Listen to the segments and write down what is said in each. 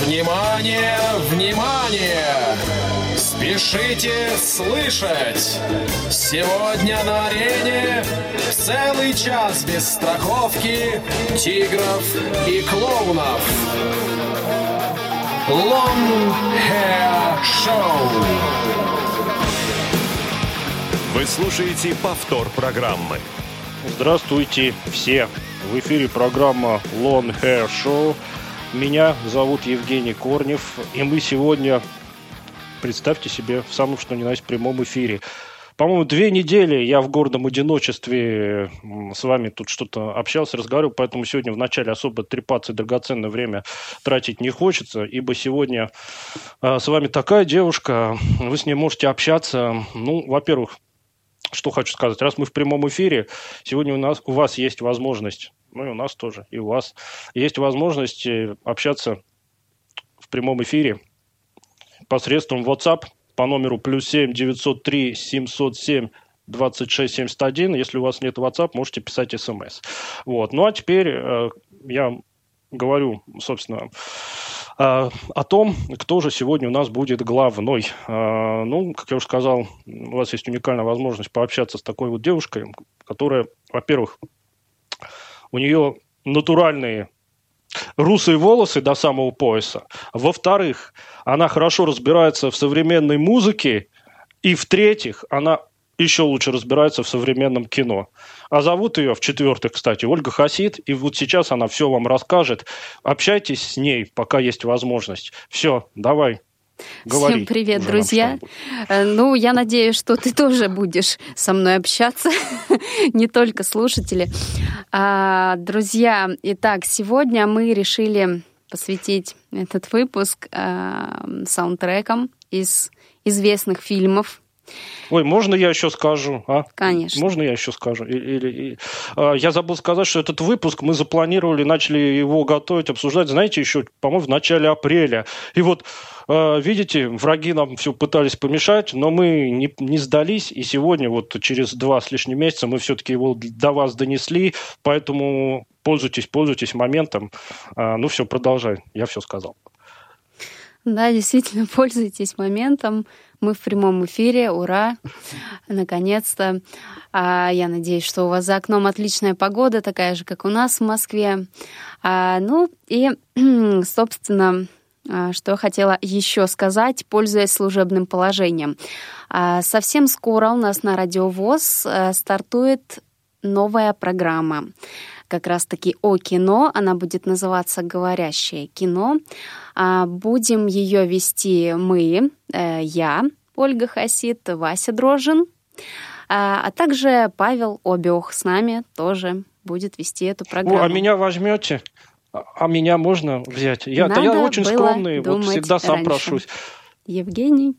Внимание, внимание! Спешите слышать! Сегодня на арене целый час без страховки тигров и клоунов. Long Hair Show. Вы слушаете повтор программы. Здравствуйте все! В эфире программа Long Hair Show. Меня зовут Евгений Корнев, и мы сегодня, представьте себе, в самом что ни на есть прямом эфире. По-моему, две недели я в гордом одиночестве с вами тут что-то общался, разговаривал, поэтому сегодня вначале особо трепаться и драгоценное время тратить не хочется, ибо сегодня э, с вами такая девушка, вы с ней можете общаться, ну, во-первых, что хочу сказать, раз мы в прямом эфире, сегодня у, нас, у вас есть возможность ну и у нас тоже, и у вас есть возможность э, общаться в прямом эфире посредством WhatsApp по номеру плюс 7 903 707 2671. Если у вас нет WhatsApp, можете писать смс. Вот. Ну а теперь э, я говорю, собственно, о том, кто же сегодня у нас будет главной. Э, ну, как я уже сказал, у вас есть уникальная возможность пообщаться с такой вот девушкой, которая, во-первых, у нее натуральные русые волосы до самого пояса. Во-вторых, она хорошо разбирается в современной музыке. И в-третьих, она еще лучше разбирается в современном кино. А зовут ее, в-четвертых, кстати, Ольга Хасид. И вот сейчас она все вам расскажет. Общайтесь с ней, пока есть возможность. Все, давай. Говори Всем привет, друзья. Э, ну, я надеюсь, что ты тоже будешь со мной общаться, не только слушатели. А, друзья, итак, сегодня мы решили посвятить этот выпуск а, саундтрекам из известных фильмов. Ой, можно я еще скажу? А? Конечно. Можно я еще скажу? Или, или, а, я забыл сказать, что этот выпуск мы запланировали, начали его готовить, обсуждать, знаете, еще, по-моему, в начале апреля. И вот а, видите, враги нам все пытались помешать, но мы не, не сдались, и сегодня, вот через два с лишним месяца, мы все-таки его до вас донесли, поэтому пользуйтесь, пользуйтесь моментом. А, ну все, продолжай, я все сказал. Да, действительно, пользуйтесь моментом. Мы в прямом эфире, ура! Наконец-то. А, я надеюсь, что у вас за окном отличная погода, такая же, как у нас в Москве. А, ну и, собственно, а, что я хотела еще сказать, пользуясь служебным положением. А, совсем скоро у нас на Радиовоз э, стартует новая программа как раз-таки о кино. Она будет называться «Говорящее кино». А, будем ее вести мы, э, я, Ольга Хасид, Вася Дрожин, а также Павел Обех с нами тоже будет вести эту программу. О, а меня возьмете? А меня можно взять? Я, Надо я очень скромный, вот всегда сам раньше. прошусь. Евгений.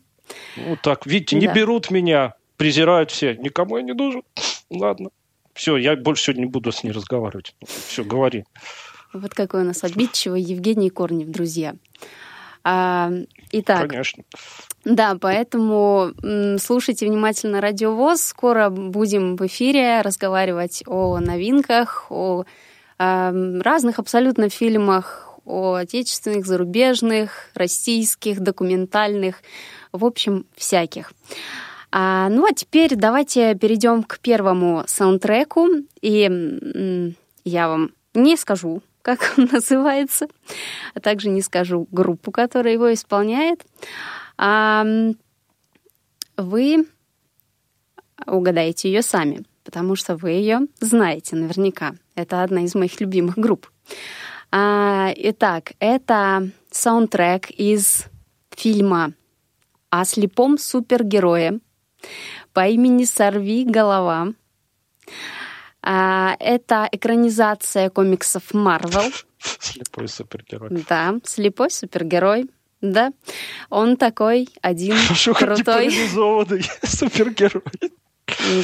Вот так, видите, не Да. берут меня, презирают все. Никому я не нужен. Ладно. Все, я больше сегодня не буду с ней разговаривать. Все, говори. Вот какой у нас обидчивый Евгений Корнев, друзья. А, итак, Конечно. да, поэтому слушайте внимательно Радиовоз. Скоро будем в эфире разговаривать о новинках, о а, разных абсолютно фильмах, о отечественных, зарубежных, российских, документальных, в общем, всяких. А, ну а теперь давайте перейдем к первому саундтреку. И я вам не скажу, как он называется, а также не скажу группу, которая его исполняет. А, вы угадаете ее сами, потому что вы ее знаете наверняка. Это одна из моих любимых групп. А, итак, это саундтрек из фильма о слепом супергерое по имени «Сорви голова». А, Это экранизация комиксов Марвел. Слепой супергерой. Да, слепой супергерой. Да, он такой один Хорошо, не крутой. супергерой.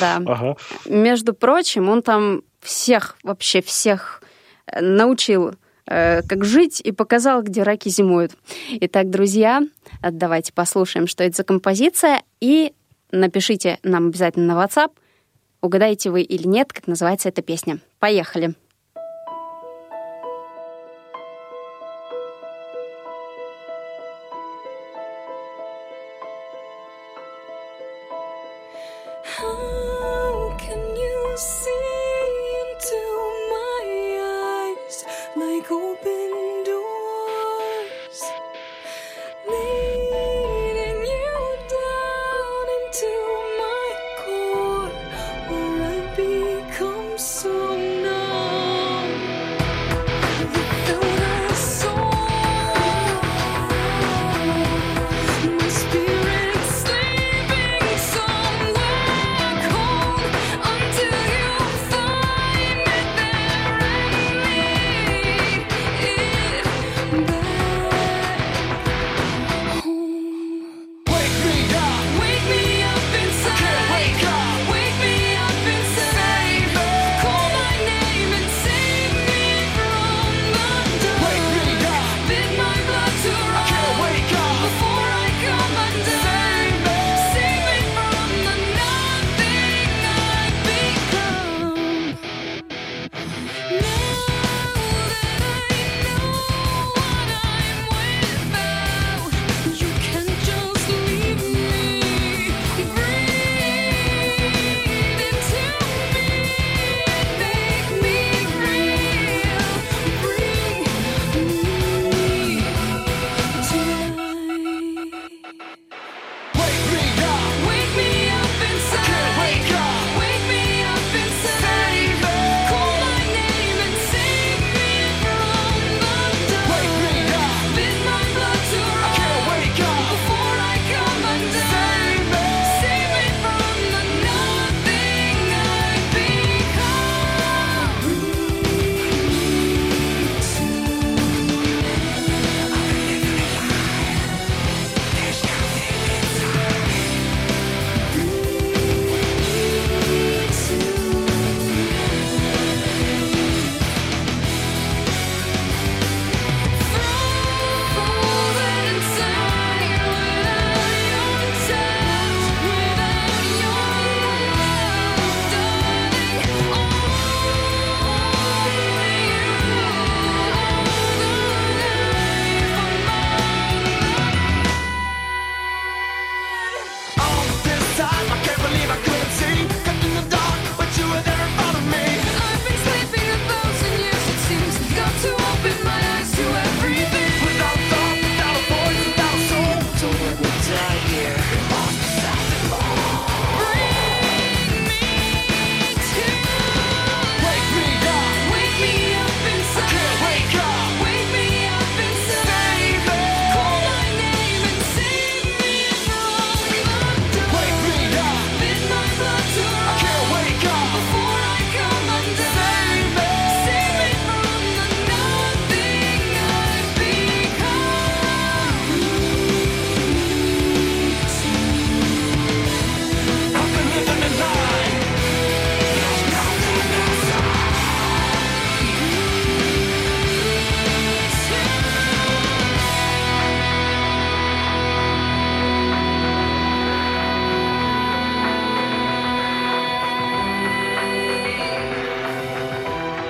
Да. Ага. Между прочим, он там всех, вообще всех э, научил, э, как жить, и показал, где раки зимуют. Итак, друзья, давайте послушаем, что это за композиция, и Напишите нам обязательно на WhatsApp, угадаете вы или нет, как называется эта песня. Поехали! Oh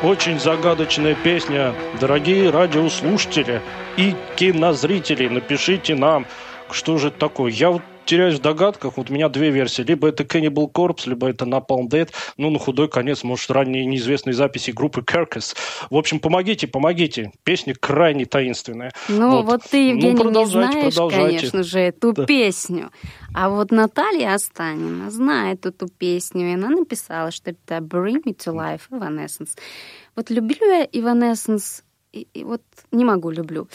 Очень загадочная песня. Дорогие радиослушатели и кинозрители, напишите нам, что же это такое. Я вот теряюсь в догадках. Вот у меня две версии. Либо это Cannibal Corpse, либо это Napalm Dead. Ну, на худой конец, может, ранние неизвестные записи группы Carcass. В общем, помогите, помогите. Песня крайне таинственная. Ну, вот, вот ты, Евгений, ну, не знаешь, конечно же, эту да. песню. А вот Наталья Останина знает эту песню, и она написала, что это Bring Me to Life Evanescence. Вот люблю я Evanescence, и, и вот не могу, люблю.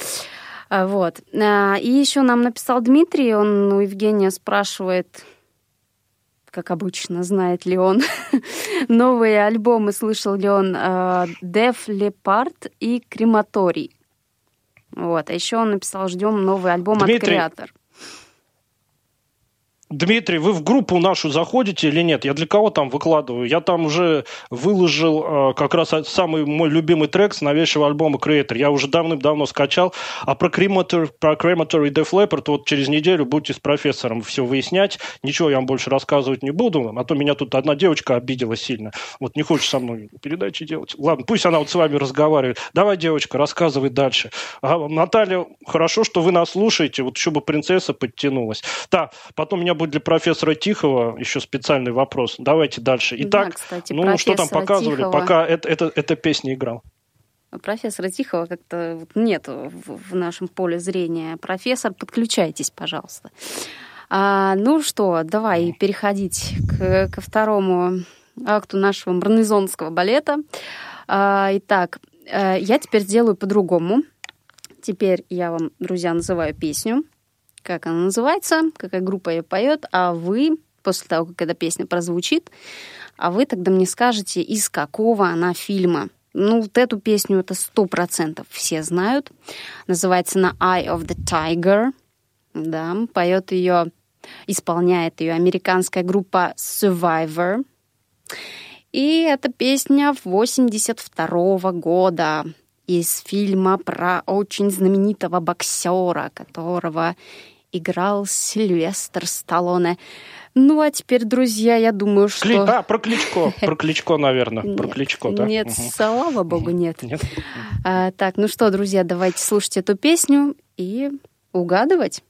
А, вот. А, и еще нам написал Дмитрий, он у Евгения спрашивает, как обычно, знает ли он новые альбомы, слышал ли он Def Leppard и Крематорий. Вот. А еще он написал, ждем новый альбом Дмитрий, от Креатор. Дмитрий, вы в группу нашу заходите или нет? Я для кого там выкладываю? Я там уже выложил э, как раз самый мой любимый трек с новейшего альбома Creator. Я уже давным-давно скачал. А про Crematory, про Crematory Def Leppard вот через неделю будете с профессором все выяснять. Ничего я вам больше рассказывать не буду, а то меня тут одна девочка обидела сильно. Вот не хочет со мной передачи делать. Ладно, пусть она вот с вами разговаривает. Давай, девочка, рассказывай дальше. А, Наталья, хорошо, что вы нас слушаете. Вот еще бы принцесса подтянулась. Да, потом меня будет для профессора Тихого еще специальный вопрос. Давайте дальше. Итак, да, кстати, ну что там показывали, Тихого... пока это, это, эта песня играл? Профессора Тихого как-то нет в, в нашем поле зрения. Профессор, подключайтесь, пожалуйста. А, ну что, давай переходить к, ко второму акту нашего марнезонского балета. А, итак, э, я теперь сделаю по-другому. Теперь я вам, друзья, называю песню. Как она называется, какая группа ее поет, а вы, после того, как эта песня прозвучит, а вы тогда мне скажете, из какого она фильма. Ну, вот эту песню это сто процентов все знают. Называется она Eye of the Tiger. Да, поет ее, исполняет ее американская группа Survivor. И эта песня 82 года из фильма про очень знаменитого боксера, которого играл Сильвестр Сталлоне. Ну, а теперь, друзья, я думаю, что... Кли... А, про Кличко, про Кличко, наверное, про Кличко, да? Нет, слава богу, нет. Нет? А, так, ну что, друзья, давайте слушать эту песню и угадывать.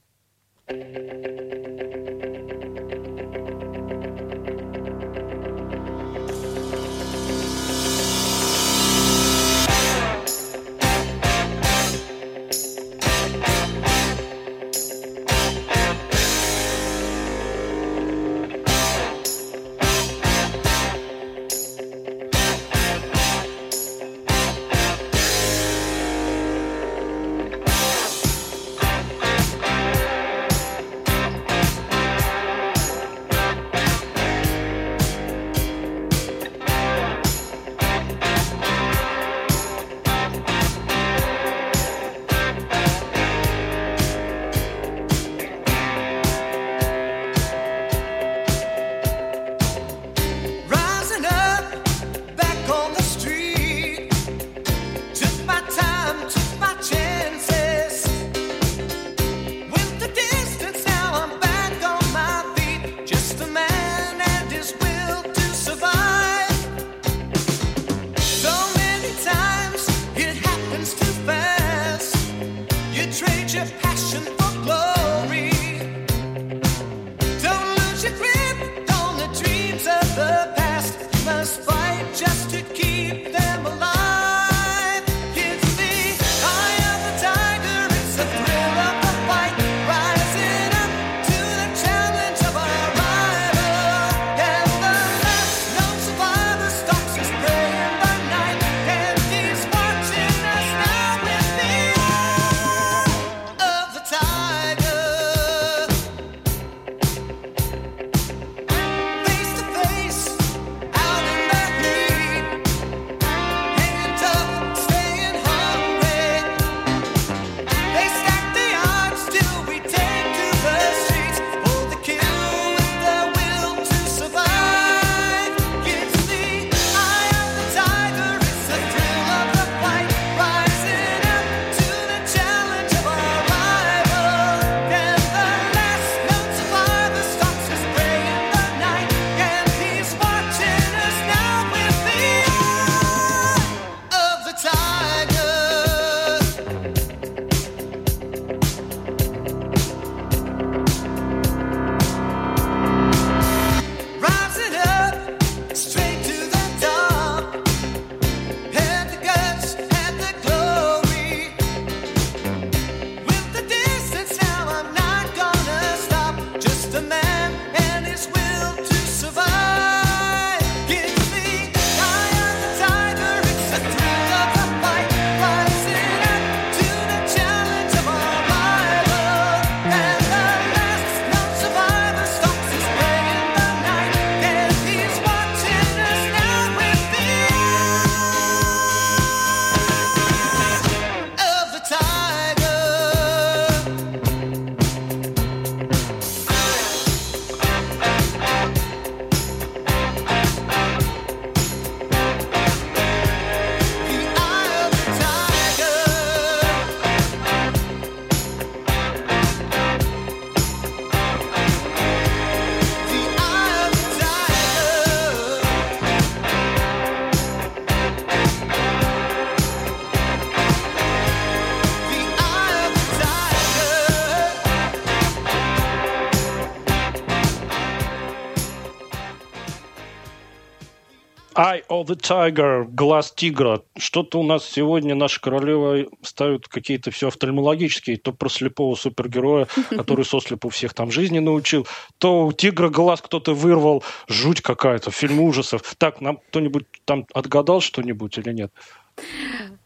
Eye of the Tiger, глаз тигра. Что-то у нас сегодня наша королева ставит какие-то все офтальмологические, то про слепого супергероя, который сослепу всех там жизни научил, то у тигра глаз кто-то вырвал, жуть какая-то, фильм ужасов. Так, нам кто-нибудь там отгадал что-нибудь или нет?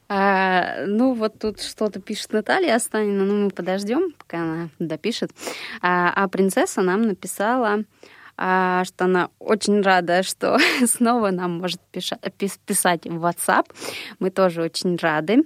А, ну, вот тут что-то пишет Наталья Останина, ну, мы подождем, пока она допишет. А, а принцесса нам написала что она очень рада, что снова нам может писать в WhatsApp. Мы тоже очень рады.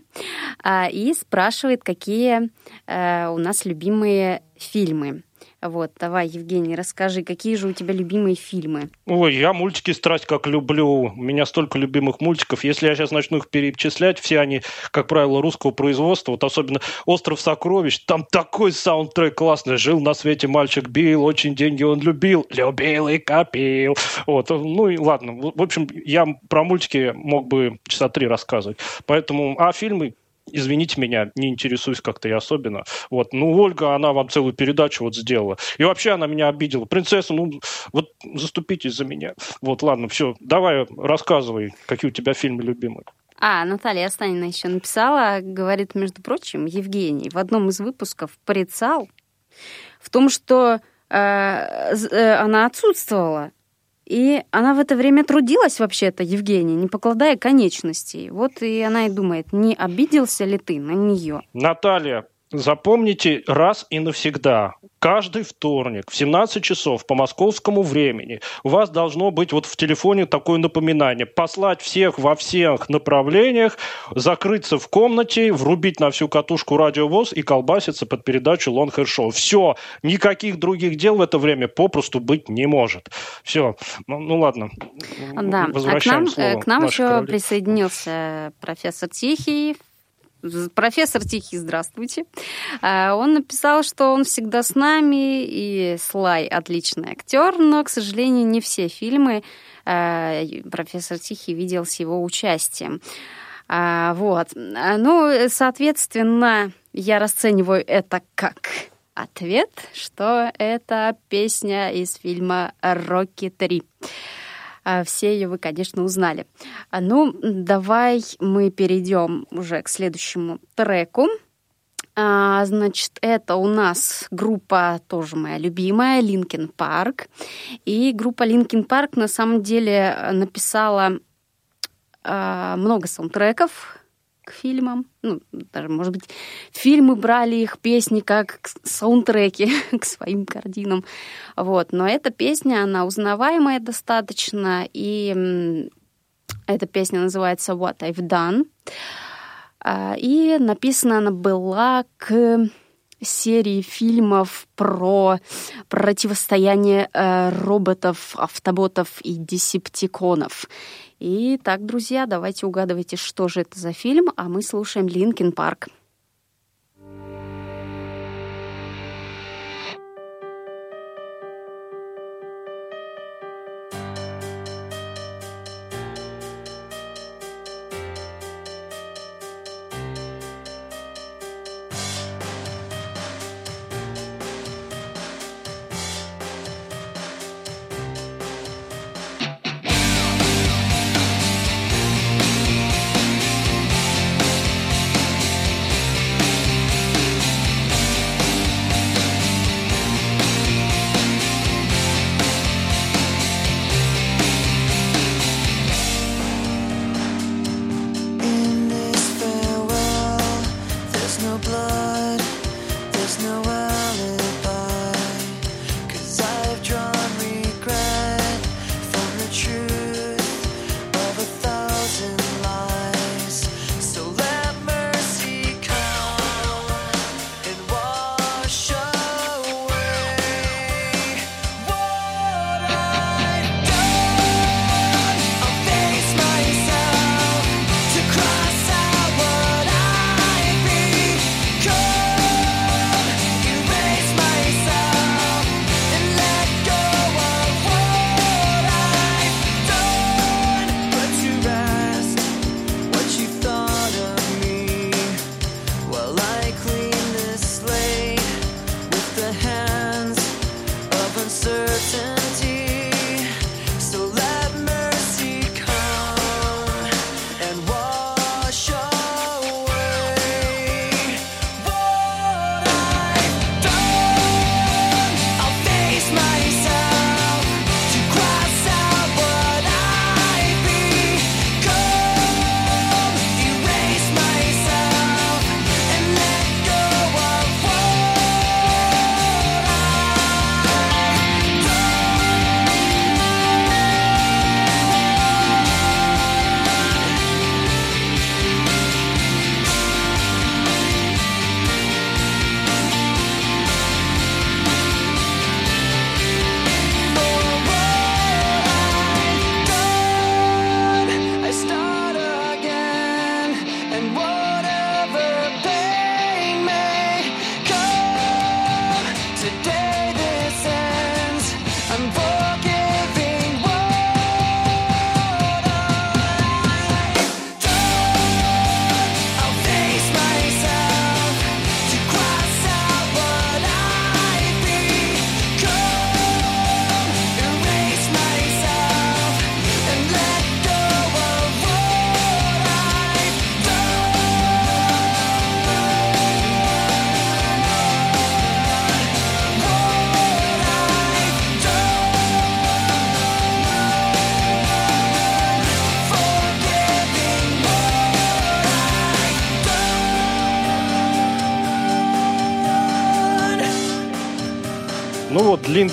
А, и спрашивает, какие э, у нас любимые фильмы. Вот, давай, Евгений, расскажи, какие же у тебя любимые фильмы? Ой, я мультики страсть как люблю. У меня столько любимых мультиков. Если я сейчас начну их перечислять, все они, как правило, русского производства. Вот особенно «Остров сокровищ». Там такой саундтрек классный. Жил на свете мальчик Билл, очень деньги он любил. Любил и копил. Вот, ну и ладно. В общем, я про мультики мог бы часа три рассказывать. Поэтому, а фильмы извините меня, не интересуюсь как-то я особенно. Вот, ну, Ольга, она вам целую передачу вот сделала. И вообще она меня обидела. Принцесса, ну, вот заступитесь за меня. Вот, ладно, все, давай рассказывай, какие у тебя фильмы любимые. А, Наталья Останина еще написала, говорит, между прочим, Евгений в одном из выпусков порицал в том, что э, э, она отсутствовала и она в это время трудилась вообще-то, Евгения, не покладая конечностей. Вот и она и думает, не обиделся ли ты на нее? Наталья, Запомните раз и навсегда. Каждый вторник в 17 часов по московскому времени у вас должно быть вот в телефоне такое напоминание. Послать всех во всех направлениях, закрыться в комнате, врубить на всю катушку радиовоз и колбаситься под передачу Long Hair Show. Все. Никаких других дел в это время попросту быть не может. Все. Ну, ну ладно. Да. А к нам, э, к нам еще королеве. присоединился профессор Тихий, Профессор Тихий, здравствуйте. А, он написал, что он всегда с нами, и Слай отличный актер, но, к сожалению, не все фильмы а, профессор Тихий видел с его участием. А, вот. Ну, соответственно, я расцениваю это как ответ, что это песня из фильма «Рокки 3». А, все ее вы, конечно, узнали. А, ну, давай мы перейдем уже к следующему треку. А, значит, это у нас группа тоже моя любимая, Linkin Park. И группа Linkin Park на самом деле написала а, много саундтреков к фильмам. Ну, даже, может быть, фильмы брали их песни как саундтреки к своим картинам. Вот. Но эта песня, она узнаваемая достаточно, и эта песня называется «What I've Done». А, и написана она была к серии фильмов про противостояние э, роботов, автоботов и десептиконов. И так, друзья, давайте угадывайте, что же это за фильм, а мы слушаем Linkin Park.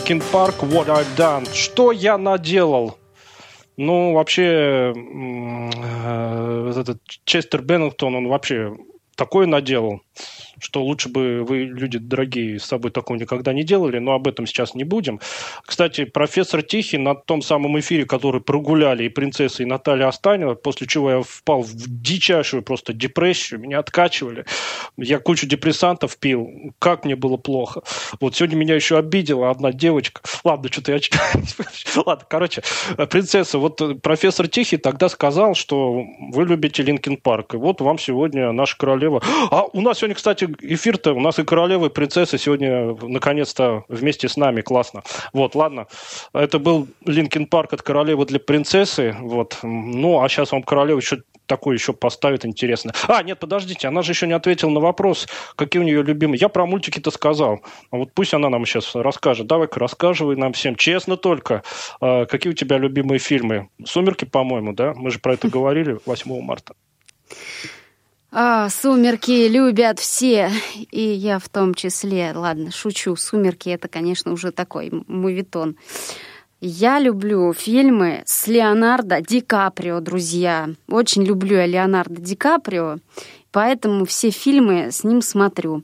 Linkin Park, What I've Done. Что я наделал? Ну, вообще, э, этот Честер Беннингтон, он вообще такое наделал что лучше бы вы, люди дорогие, с собой такого никогда не делали, но об этом сейчас не будем. Кстати, профессор Тихий на том самом эфире, который прогуляли и принцесса, и Наталья Останева, после чего я впал в дичайшую просто депрессию, меня откачивали, я кучу депрессантов пил, как мне было плохо. Вот сегодня меня еще обидела одна девочка. Ладно, что-то я... Ладно, короче, принцесса, вот профессор Тихий тогда сказал, что вы любите Linkin Park, и вот вам сегодня наша королева... А у нас сегодня, кстати, эфир-то у нас и королева, и принцесса сегодня наконец-то вместе с нами. Классно. Вот, ладно. Это был Linkin Park от королевы для принцессы. Вот. Ну, а сейчас вам королева еще такое еще поставит интересно. А, нет, подождите, она же еще не ответила на вопрос, какие у нее любимые. Я про мультики-то сказал. А вот пусть она нам сейчас расскажет. Давай-ка рассказывай нам всем, честно только, а, какие у тебя любимые фильмы. «Сумерки», по-моему, да? Мы же про это говорили 8 марта. А, сумерки любят все, и я в том числе. Ладно, шучу. Сумерки это, конечно, уже такой мувитон. Я люблю фильмы с Леонардо Ди Каприо, друзья. Очень люблю я Леонардо Ди Каприо, поэтому все фильмы с ним смотрю.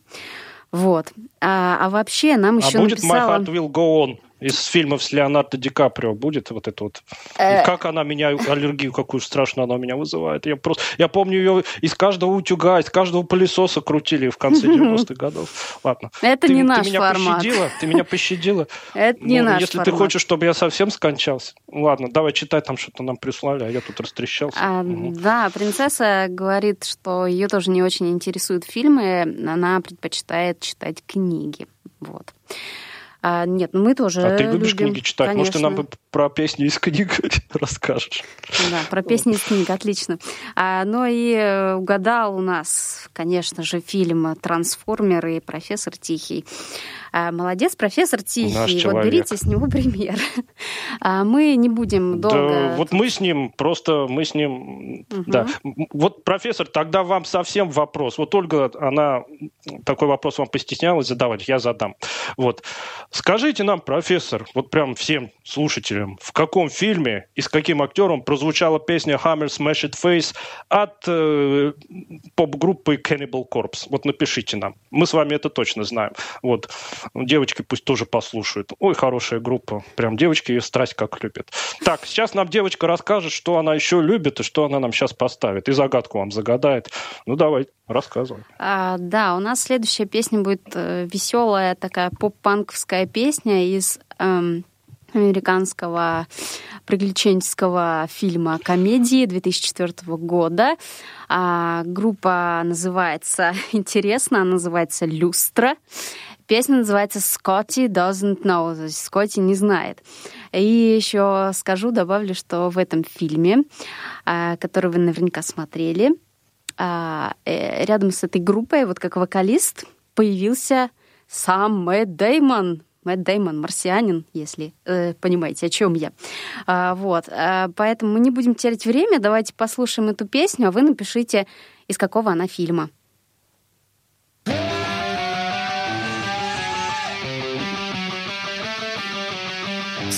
Вот. А, а вообще нам еще а будет написала... My Heart Will Go On? Из фильмов с Леонардо Ди Каприо будет вот это вот? Э... Как она меня, аллергию какую страшную она у меня вызывает. Я просто, я помню ее из каждого утюга, из каждого пылесоса крутили в конце 90-х годов. Ладно. Это ты, не ты наш меня формат. Пощадила, ты меня пощадила. Это не ну, наш Если формат. ты хочешь, чтобы я совсем скончался, ладно, давай читай там, что-то нам прислали, а я тут растрещался. А, угу. Да, принцесса говорит, что ее тоже не очень интересуют фильмы, она предпочитает читать книги. Вот. А, нет, ну мы тоже А ты любишь любим, книги читать? Конечно. Может, ты нам про песни из книг расскажешь? Да, про песни из книг, отлично. А, ну и угадал у нас, конечно же, фильм «Трансформеры» и «Профессор Тихий». А, молодец, профессор Тихий. Вот берите с него пример. А, мы не будем долго... Да, вот мы с ним, просто мы с ним... Угу. Да. Вот, профессор, тогда вам совсем вопрос. Вот Ольга, она такой вопрос вам постеснялась задавать, я задам. Вот. Скажите нам, профессор, вот прям всем слушателям, в каком фильме и с каким актером прозвучала песня Hammer Smash It Face от э, поп-группы Cannibal Corpse? Вот напишите нам. Мы с вами это точно знаем. Вот. Девочки пусть тоже послушают. Ой, хорошая группа. Прям девочки ее страсть как любят. Так, сейчас нам девочка расскажет, что она еще любит и что она нам сейчас поставит. И загадку вам загадает. Ну, давай, рассказывай. А, да, у нас следующая песня будет э, веселая такая поп-панковская песня из... Эм американского приключенческого фильма комедии 2004 года. А, группа называется, интересно, называется «Люстра». Песня называется «Scotty doesn't know», то есть Скотти не знает. И еще скажу, добавлю, что в этом фильме, а, который вы наверняка смотрели, а, э, рядом с этой группой, вот как вокалист, появился сам Мэтт Деймон, Мэтт Деймон, марсианин, если э, понимаете, о чем я. А, вот. А, поэтому мы не будем терять время. Давайте послушаем эту песню, а вы напишите, из какого она фильма.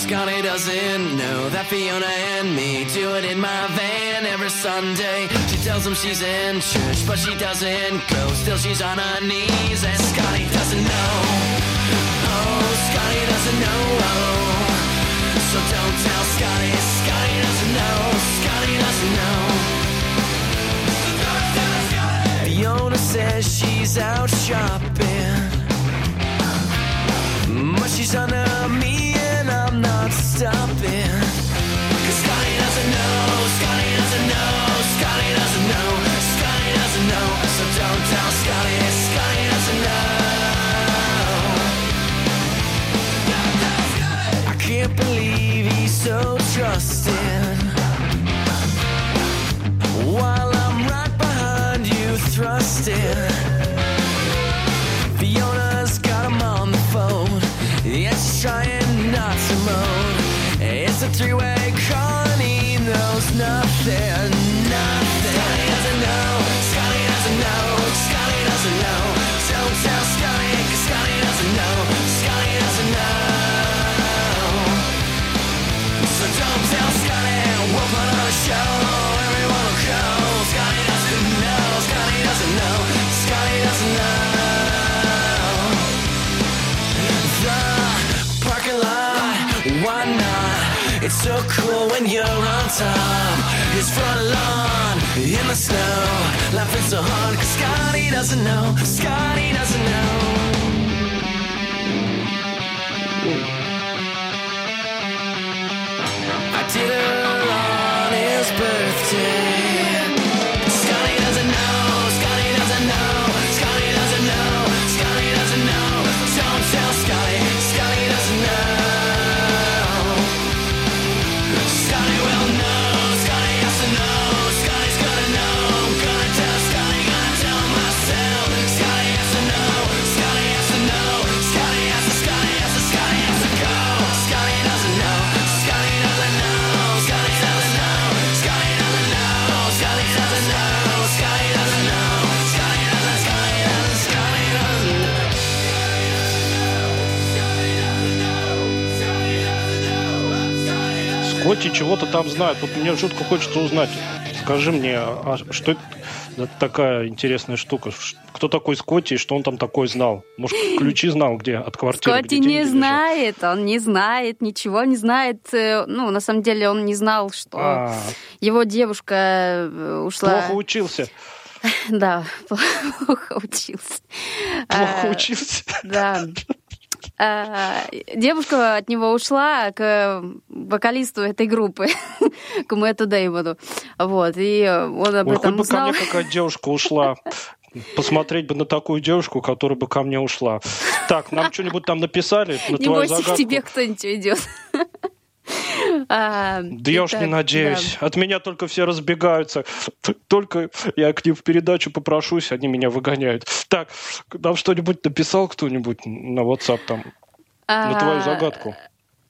Scotty doesn't know that Fiona and me do it in my van every Sunday. She tells him she's in church, but she doesn't go. Still, she's on her knees, and Scotty doesn't know. Oh, Scotty doesn't know. So don't tell Scotty. Scotty doesn't know. Scotty doesn't know. Fiona says she's out shopping, but she's on her and so trusting. While I'm right behind you, thrusting. It's so cool when you're on top. His front lawn in the snow. Laughing so hard, cause Scotty doesn't know. Scotty doesn't know. I did her Скотти чего-то там знает. Вот мне жутко хочется узнать. Скажи мне, а что это такая интересная штука? Кто такой Скотти и что он там такое знал? Может, ключи знал, где от квартиры? Скотти не лежат? знает, он не знает, ничего не знает. Э, Ну, на самом деле, он не знал, что А, его девушка э, ушла... плохо учился. Да, плохо учился. Плохо А, учился. Да. А, Девушка от него ушла к вокалисту этой группы, к Мэтту Дэймону. Вот, и он об Ой, хоть этом бы ко мне какая девушка ушла. Посмотреть бы на такую девушку, которая бы ко мне ушла. Так, нам что-нибудь там написали на Не бойся, к тебе кто-нибудь уйдет. А, Да я уж не надеюсь. От меня только все разбегаются. Только я к ним в передачу попрошусь, они меня выгоняют. Так, нам что-нибудь написал кто-нибудь на WhatsApp там? На твою А, загадку?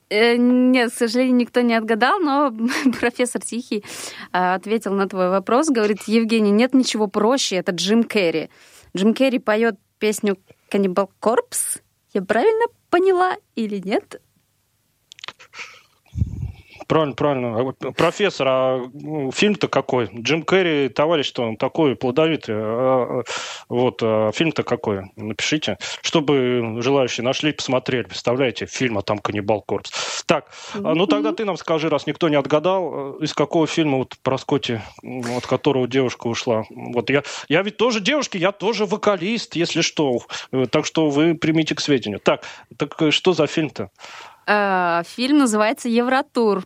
Э, Нет, к сожалению, никто не отгадал, но профессор Тихий а, ответил на твой вопрос. Говорит, Евгений, нет ничего проще, это Джим Керри. Джим Керри поет песню «Каннибал Корпс». Я правильно поняла или нет? Правильно, правильно. А, Профессор, а ну, фильм-то какой? Джим Керри, товарищ-то он такой плодовитый. А, а, Вот, а фильм-то какой? Напишите, чтобы желающие нашли, посмотрели. Представляете, фильм, а там «Каннибал Корпс». Так, ну тогда ты нам скажи, раз никто не отгадал, э, из какого фильма вот про Скотти, от которого девушка ушла. Вот я, я ведь тоже девушки, я тоже вокалист, если что. Э, Так что вы примите к сведению. Так, так э, что за фильм-то? А, Фильм называется «Евротур».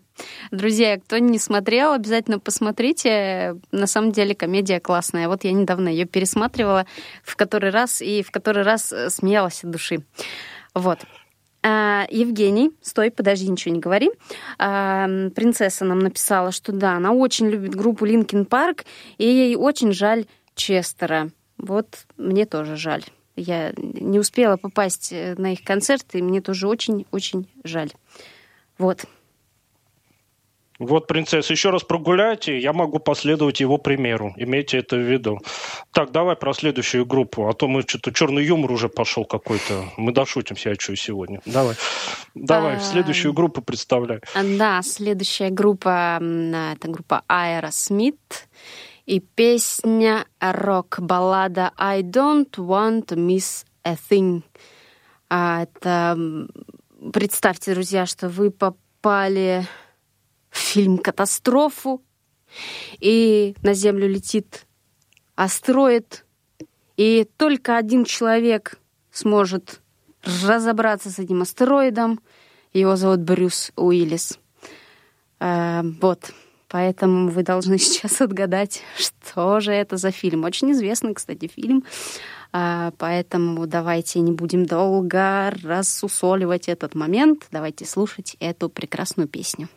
Друзья, кто не смотрел, обязательно посмотрите. На самом деле комедия классная. Вот я недавно ее пересматривала в который раз и в который раз э, смеялась от души. Вот. А, Евгений, стой, подожди, ничего не говори. А, Принцесса нам написала, что да, она очень любит группу Linkin Park, и ей очень жаль Честера. Вот мне тоже жаль. Я не успела попасть э, на их концерт, и мне тоже очень-очень жаль. Вот. Вот, принцесса, еще раз прогуляете, я могу последовать его примеру. Имейте это в виду. Так, давай про следующую группу, а то мы что-то черный юмор уже пошел какой-то. Мы дошутимся, я что сегодня. Давай, давай, А, следующую группу представляй. А, Да, следующая группа, м, это группа Aerosmith. И песня рок-баллада I don't want to miss a thing. А, это, представьте, друзья, что вы попали в фильм «Катастрофу», и на Землю летит астероид, и только один человек сможет разобраться с этим астероидом. Его зовут Брюс Уиллис. Э, вот. Поэтому вы должны сейчас отгадать, что же это за фильм. Очень известный, кстати, фильм. А, Поэтому давайте не будем долго рассусоливать этот момент. Давайте слушать эту прекрасную песню.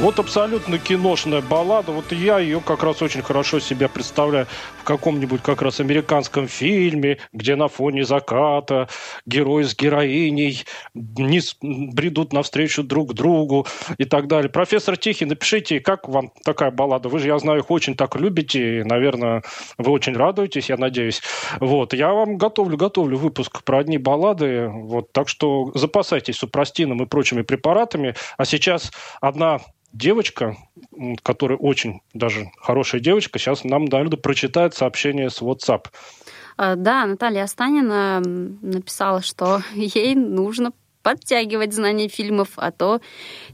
Вот абсолютно киношная баллада. Вот я ее как раз очень хорошо себя представляю в каком-нибудь как раз американском фильме, где на фоне заката герой с героиней низ, бредут навстречу друг другу и так далее. Профессор Тихий, напишите, как вам такая баллада? Вы же, я знаю, их очень так любите, и, наверное, вы очень радуетесь, я надеюсь. Вот, я вам готовлю, готовлю выпуск про одни баллады, вот, так что запасайтесь супрастином и прочими препаратами. А сейчас одна девочка, которая очень даже хорошая девочка, сейчас нам, наверное, прочитает сообщение с WhatsApp. А, да, Наталья Останина написала, что ей нужно подтягивать знания фильмов, а то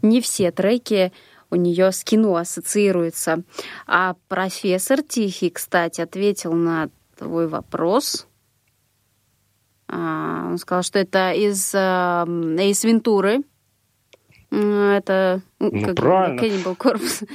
не все треки у нее с кино ассоциируются. А профессор Тихий, кстати, ответил на твой вопрос. А, он сказал, что это из а, Эйс Вентуры, это ну, как правильно. Cannibal Corpse.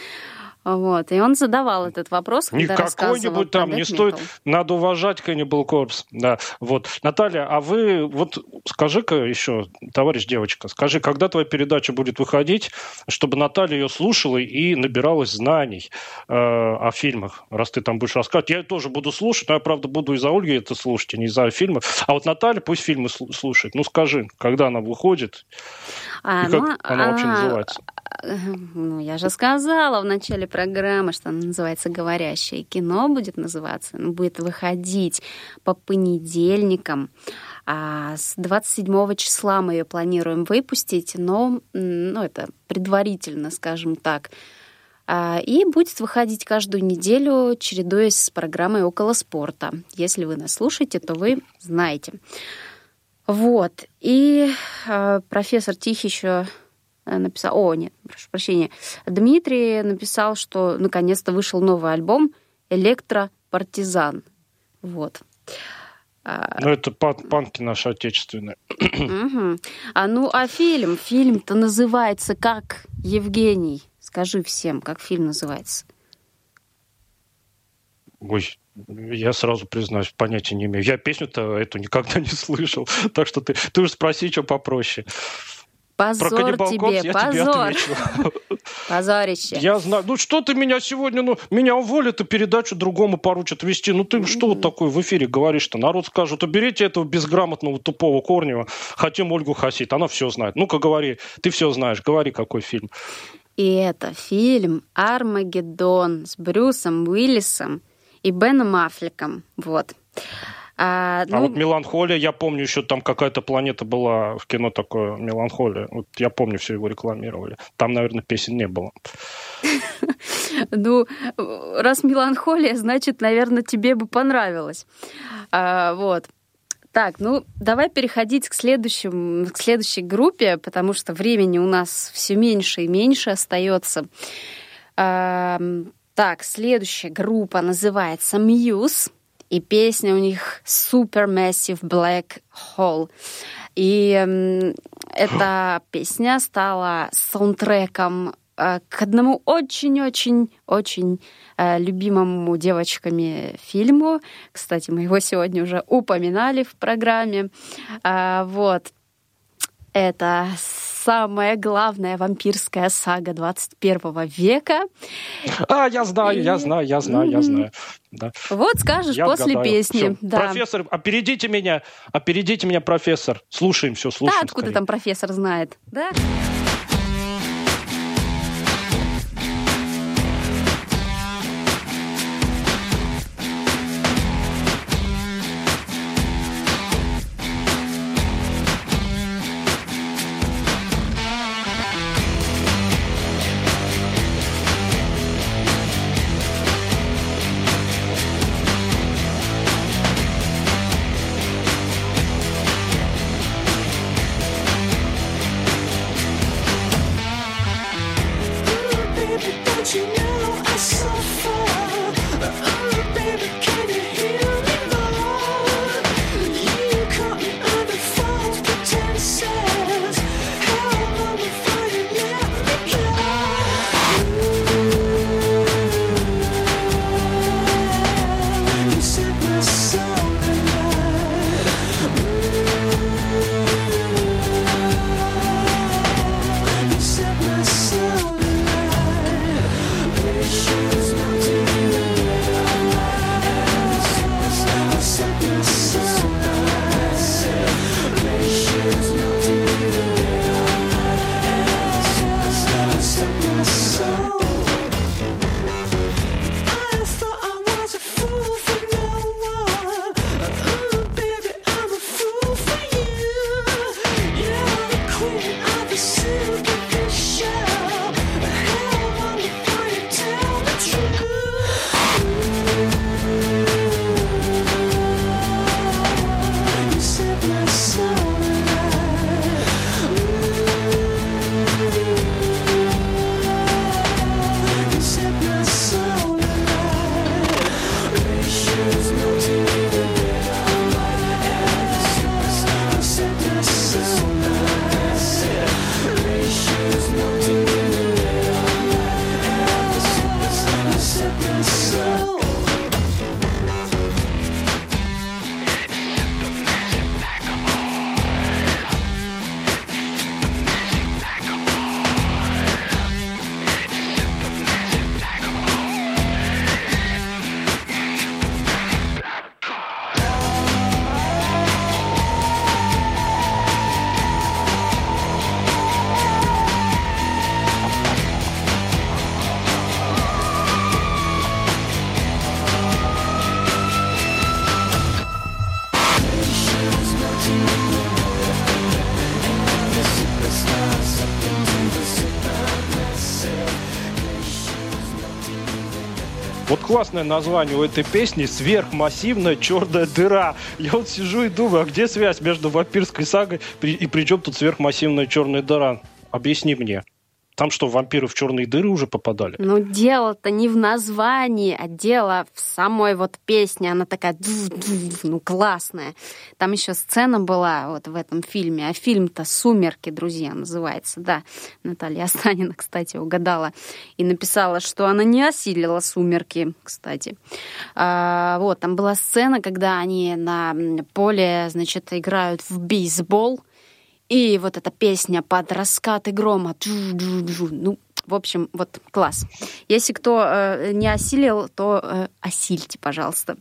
Вот. И он задавал этот вопрос, Не какой-нибудь там, не стоит, надо уважать Cannibal Corpse. Да, вот. Наталья, а вы, вот скажи-ка еще, товарищ девочка, скажи, когда твоя передача будет выходить, чтобы Наталья ее слушала и набиралась знаний э, о фильмах, раз ты там будешь рассказывать. Я тоже буду слушать, но я, правда, буду из-за Ольги это слушать, а не из-за фильма. А вот Наталья пусть фильмы слу- слушает. Ну, скажи, когда она выходит А, и как ну, она вообще а, называется? Ну, я же сказала в начале программы, что она называется «Говорящее кино» будет называться. Оно будет выходить по понедельникам. А с 27 числа мы ее планируем выпустить, но ну, это предварительно, скажем так. А, И будет выходить каждую неделю, чередуясь с программой «Около спорта». Если вы нас слушаете, то вы знаете. Вот. И э, профессор Тихий еще написал... О, нет, прошу прощения. Дмитрий написал, что наконец-то вышел новый альбом «Электропартизан». Вот. А, Ну, это пан- панки наши отечественные. мгм. А ну, а фильм? Фильм-то называется как, Евгений? Скажи всем, как фильм называется. Ой, я сразу признаюсь, понятия не имею. Я песню-то эту никогда не слышал. Так что ты, ты уж спроси, что попроще. Про Позор Каннибал тебе, я тебе позор, отвечу. позорище. Я знаю. Ну что ты меня сегодня, ну, меня уволят и передачу другому поручат вести. Ну ты что вот такое в эфире говоришь-то? Народ скажет, уберите этого безграмотного тупого Корнева, хотим Ольгу Хасит, она все знает. Ну-ка говори, ты все знаешь, говори, какой фильм. И это фильм «Армагеддон» с Брюсом Уиллисом и Беном Аффлеком. Вот. А, А ну, вот «Меланхолия», я помню, еще там какая-то планета была в кино такое, «Меланхолия». Вот я помню, все его рекламировали. Там, наверное, песен не было. ну, раз меланхолия, значит, наверное, тебе бы понравилось. А, вот. Так, ну, давай переходить к, следующему, к следующей группе, потому что времени у нас все меньше и меньше остается. А, так, следующая группа называется Muse, и песня у них Supermassive Black Hole. И м, эта песня стала саундтреком э, к одному очень-очень-очень э, любимому девочками фильму. Кстати, мы его сегодня уже упоминали в программе. А, Вот. Это самая главная вампирская сага 21 века. А, я знаю, я И- знаю, я знаю, я знаю. Да. Вот скажешь Я после отгадаю. песни. Да. Профессор, опередите меня, опередите меня, профессор. Слушаем все, Да, слушаем. откуда скорее. там профессор знает? Да? Вот классное название у этой песни «Сверхмассивная черная дыра». Я вот сижу и думаю, а где связь между вампирской сагой и при чем тут сверхмассивная черная дыра? Объясни мне. Там что, вампиры в черные дыры уже попадали? Но дело-то не в названии, а дело в самой вот песне. Она такая, ну, классная. Там еще сцена была вот в этом фильме. А фильм-то «Сумерки», друзья, называется. Да, Наталья Останина, кстати, угадала. И написала, что она не осилила «Сумерки», кстати. А, вот, там была сцена, когда они на поле, значит, играют в бейсбол. И вот эта песня под раскаты грома. Ну, в общем, вот класс. Если кто э, не осилил, то э, осильте, пожалуйста.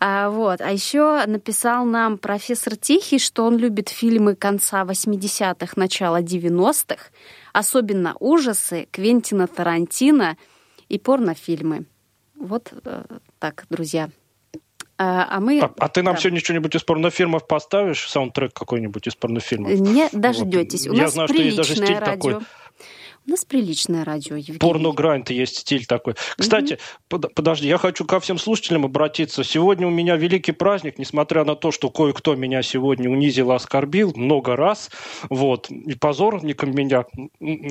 А, вот. А еще написал нам профессор Тихий, что он любит фильмы конца 80-х, начала 90-х, особенно ужасы Квентина Тарантино и порнофильмы. Вот э, так, друзья. А, а мы... А, а ты нам да. сегодня что-нибудь из порнофильмов поставишь? Саундтрек какой-нибудь из порнофильмов? Не дождетесь. Вот. У Я нас знаю, что есть даже стиль такой. У нас приличное радио, Евгений. Порно-грайнд есть стиль такой. Кстати, под- подожди, я хочу ко всем слушателям обратиться. Сегодня у меня великий праздник, несмотря на то, что кое-кто меня сегодня унизил, оскорбил много раз. Вот. И позорником меня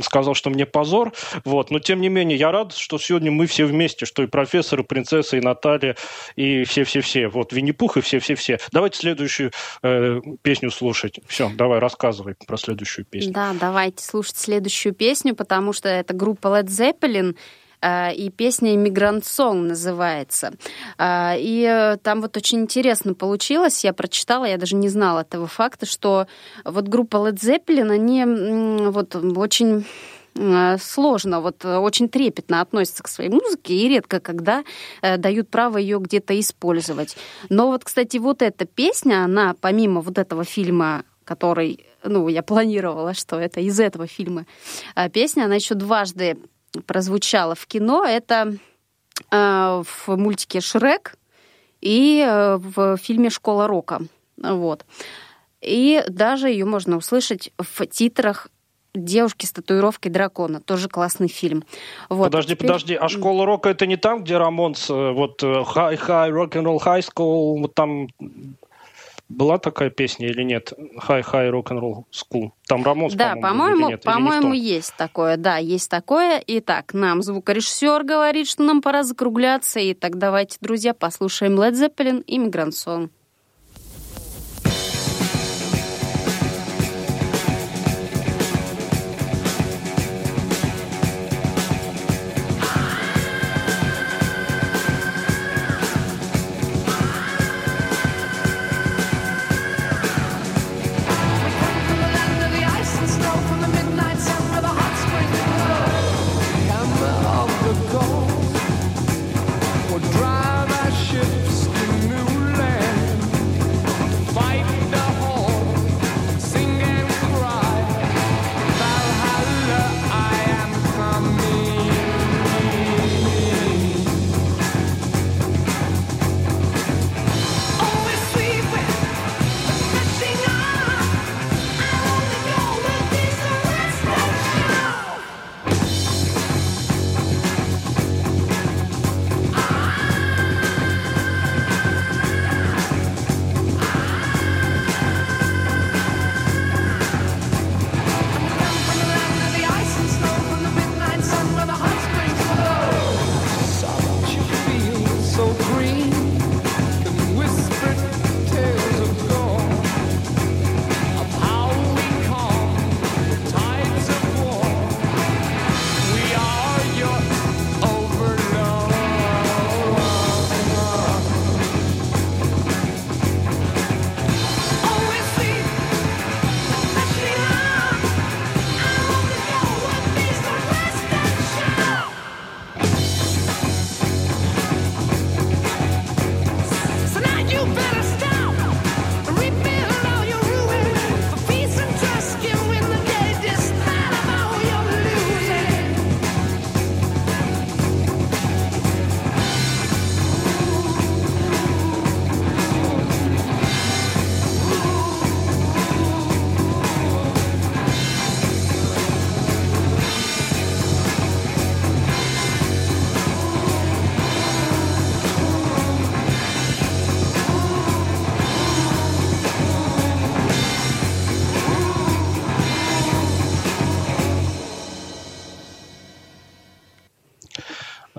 сказал, что мне позор. Вот. Но тем не менее, я рад, что сегодня мы все вместе, что и профессор, и принцесса, и Наталья, и все-все-все. Вот Винни-Пух и все-все-все. Давайте следующую э, песню слушать. Все, давай, рассказывай про следующую песню. Да, давайте слушать следующую песню, потому что это группа Led Zeppelin, э, и песня «Immigrant Song» называется. Э, И э, там вот очень интересно получилось, я прочитала, я даже не знала этого факта, что вот группа Led Zeppelin, они вот очень сложно, вот очень трепетно относятся к своей музыке и редко когда э, дают право ее где-то использовать. Но вот, кстати, вот эта песня, она помимо вот этого фильма, который, ну, я планировала, что это из этого фильма э, песня, она еще дважды прозвучала в кино. Это э, в мультике «Шрек» и э, в фильме «Школа рока». Вот. И даже ее можно услышать в титрах девушки с татуировкой дракона. Тоже классный фильм. Вот. подожди, Теперь- подожди, а школа рока это не там, где Рамонс, э, вот э, High High Rock and Roll High School, вот там была такая песня или нет? High High Rock and Roll School. Там Рамонс, Да, по-моему, по-моему, есть такое. Да, есть такое. Итак, нам звукорежиссер говорит, что нам пора закругляться. И так давайте, друзья, послушаем Led Zeppelin и Мигрансон.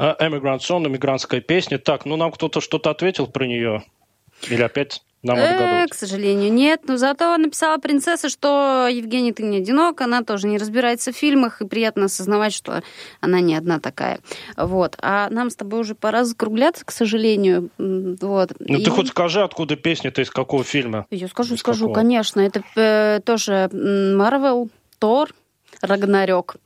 Immigrant Song, иммигрантская песня. Так, ну нам кто-то что-то ответил про нее? Или опять нам Э, к сожалению, нет. Но зато написала принцесса, что Евгений, ты не одинок, она тоже не разбирается в фильмах, и приятно осознавать, что она не одна такая. Вот. А нам с тобой уже пора закругляться, к сожалению. Вот. Ну И- ты хоть скажи, откуда песня-то, из какого фильма? Я скажу, Из скажу, какого? конечно. Это э, тоже Марвел, Тор, Рагнарёк.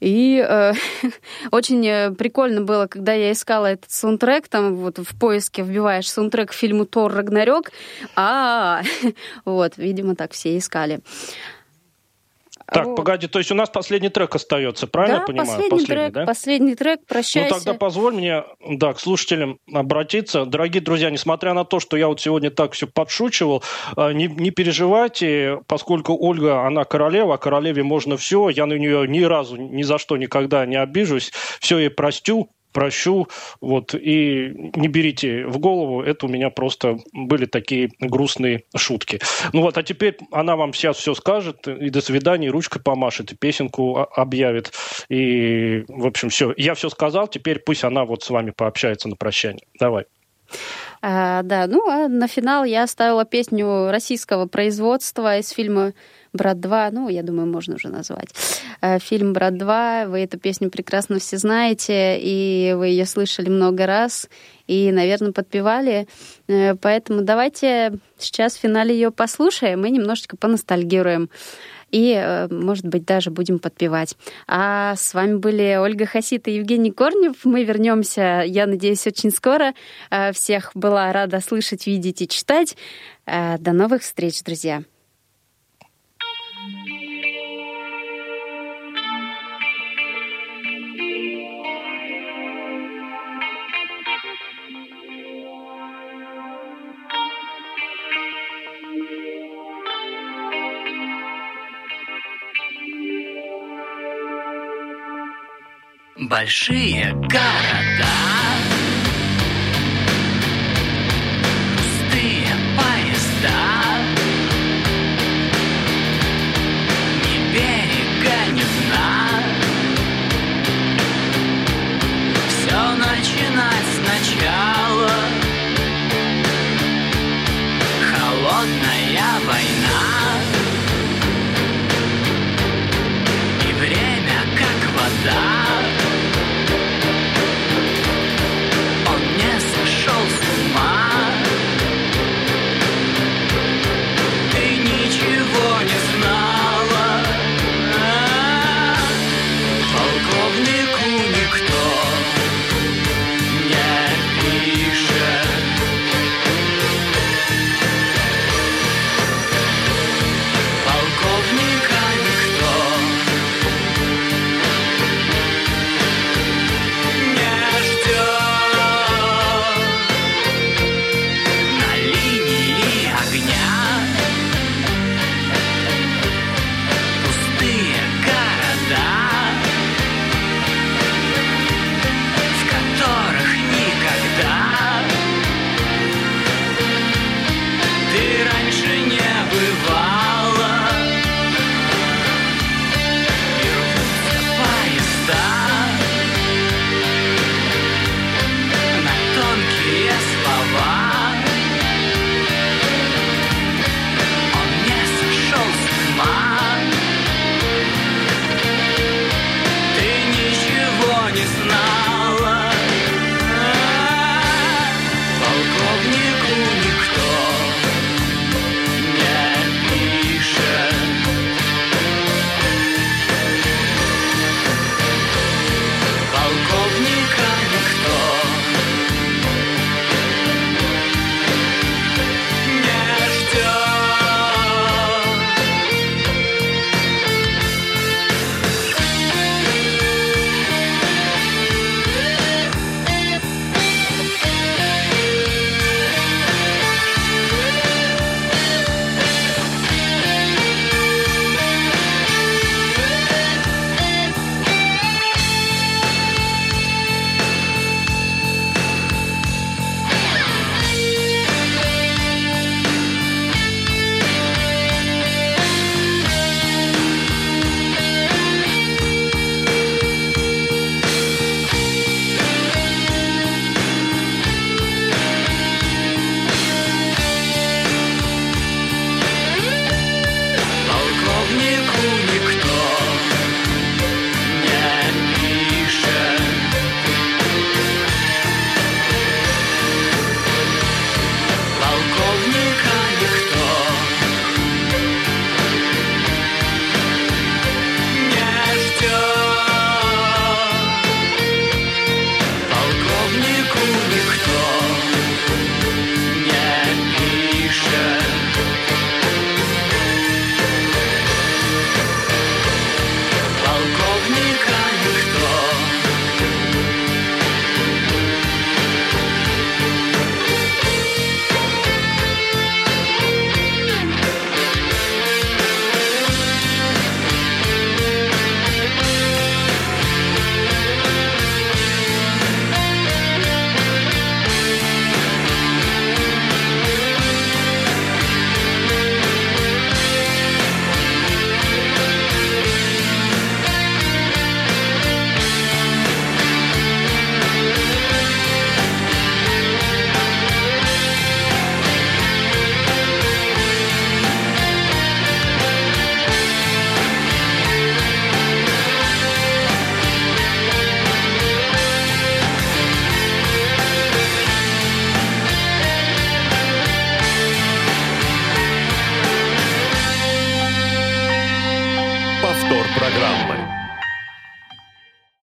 И э, очень э, прикольно было, когда я искала этот саундтрек, там вот в поиске вбиваешь саундтрек фильму Тор Рагнарёк, а вот, видимо, так все искали. Так, Вот. погоди, то есть у нас последний трек остается, правильно да, я понимаю? последний, трек, да? последний трек, Ну прощайся. тогда позволь мне, да, к слушателям обратиться. Дорогие друзья, несмотря на то, что я вот сегодня так все подшучивал, э, не, не переживайте, поскольку Ольга, она королева, а королеве можно все. Я на нее ни разу, ни за что никогда не обижусь. Все ей простю, прощу, вот, и не берите в голову, это у меня просто были такие грустные шутки. Ну вот, а теперь она вам сейчас все скажет, и до свидания, ручкой помашет, и песенку объявит, и, в общем, все. Я все сказал, теперь пусть она вот с вами пообщается на прощание. Давай. А, да, ну а на финал я оставила песню российского производства из фильма «Брат 2». Ну, я думаю, можно уже назвать. Э, Фильм «Брат 2». Вы эту песню прекрасно все знаете, и вы ее слышали много раз, и, наверное, подпевали. Э, Поэтому давайте сейчас в финале ее послушаем и немножечко поностальгируем. И, э, может быть, даже будем подпевать. А с вами были Ольга Хасит и Евгений Корнев. Мы вернемся, я надеюсь, очень скоро. Всех была рада слышать, видеть и читать. До новых встреч, друзья. Большие города. Пустые поезда. Ни берега, ни Все начинать сначала. Холодная война. И время как вода